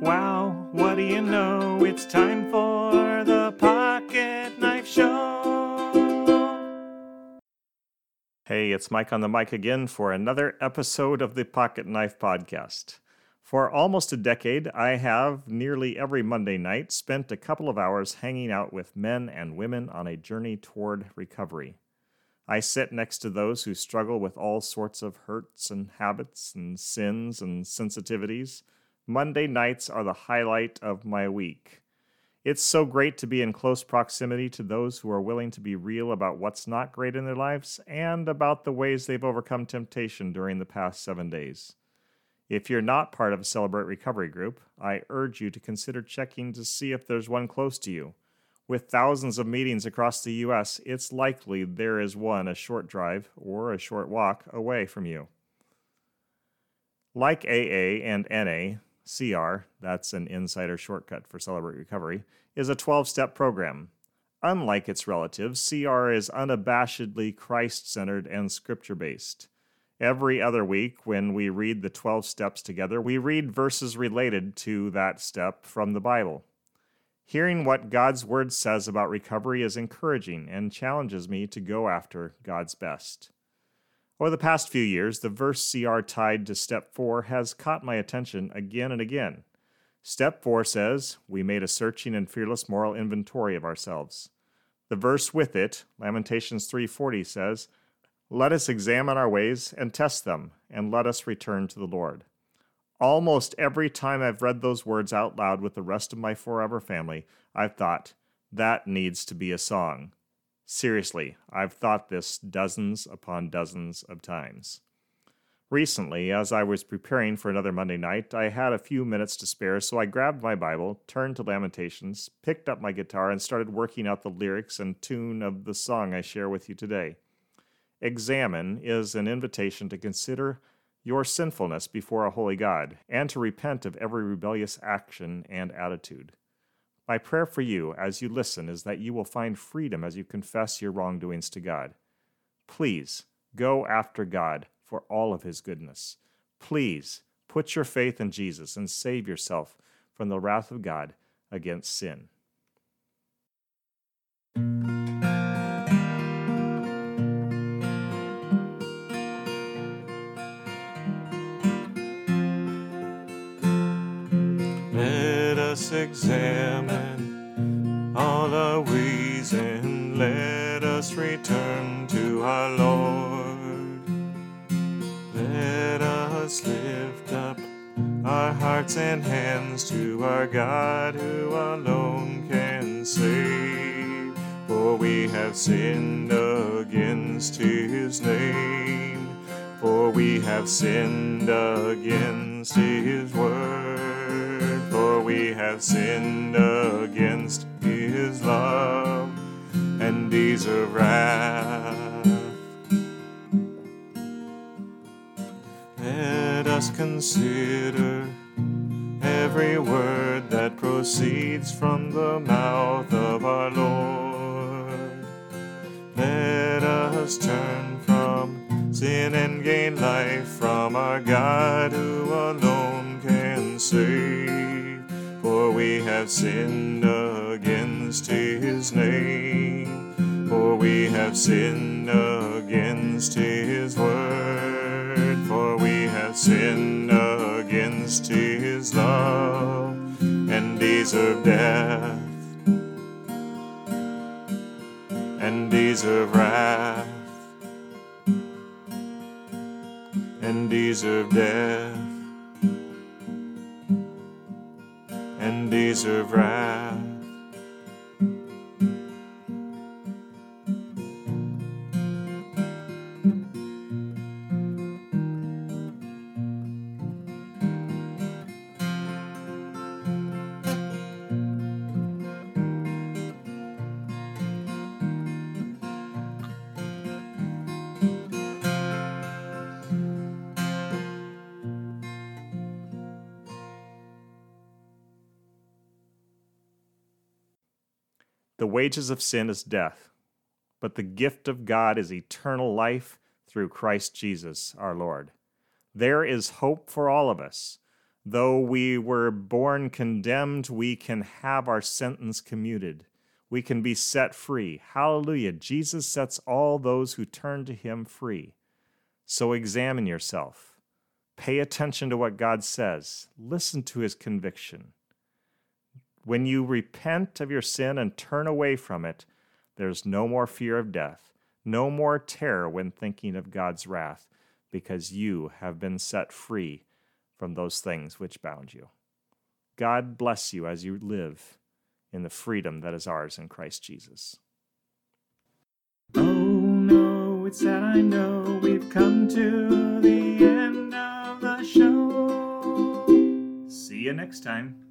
Wow, what do you know? It's time for the Pocket Knife Show. Hey, it's Mike on the mic again for another episode of the Pocket Knife Podcast. For almost a decade, I have nearly every Monday night spent a couple of hours hanging out with men and women on a journey toward recovery. I sit next to those who struggle with all sorts of hurts and habits and sins and sensitivities Monday nights are the highlight of my week. It's so great to be in close proximity to those who are willing to be real about what's not great in their lives and about the ways they've overcome temptation during the past seven days. If you're not part of a Celebrate Recovery group, I urge you to consider checking to see if there's one close to you. With thousands of meetings across the U.S., it's likely there is one a short drive or a short walk away from you. Like AA and NA, CR, that's an insider shortcut for Celebrate Recovery, is a 12 step program. Unlike its relatives, CR is unabashedly Christ centered and scripture based. Every other week, when we read the 12 steps together, we read verses related to that step from the Bible. Hearing what God's Word says about recovery is encouraging and challenges me to go after God's best. Over the past few years, the verse CR tied to step 4 has caught my attention again and again. Step 4 says, We made a searching and fearless moral inventory of ourselves. The verse with it, Lamentations 3:40 says, "Let us examine our ways and test them, and let us return to the Lord." Almost every time I've read those words out loud with the rest of my forever family, I've thought, that needs to be a song. Seriously, I've thought this dozens upon dozens of times. Recently, as I was preparing for another Monday night, I had a few minutes to spare, so I grabbed my Bible, turned to Lamentations, picked up my guitar, and started working out the lyrics and tune of the song I share with you today. Examine is an invitation to consider your sinfulness before a holy God and to repent of every rebellious action and attitude. My prayer for you as you listen is that you will find freedom as you confess your wrongdoings to God. Please go after God for all of his goodness. Please put your faith in Jesus and save yourself from the wrath of God against sin. Us examine all our ways and let us return to our Lord. Let us lift up our hearts and hands to our God who alone can save. For we have sinned against his name, for we have sinned against his word have sinned against his love and deserve wrath. Let us consider every word that proceeds from the mouth of our Lord. Let us turn from sin and gain life from our God who alone can save we have sinned against his name. For we have sinned against his word. For we have sinned against his love and deserve death and deserve wrath and deserve death. Deserve wrath. The wages of sin is death, but the gift of God is eternal life through Christ Jesus our Lord. There is hope for all of us. Though we were born condemned, we can have our sentence commuted. We can be set free. Hallelujah. Jesus sets all those who turn to him free. So examine yourself. Pay attention to what God says. Listen to his conviction. When you repent of your sin and turn away from it, there's no more fear of death, no more terror when thinking of God's wrath, because you have been set free from those things which bound you. God bless you as you live in the freedom that is ours in Christ Jesus. Oh no, it's sad I know we've come to the end of the show. See you next time.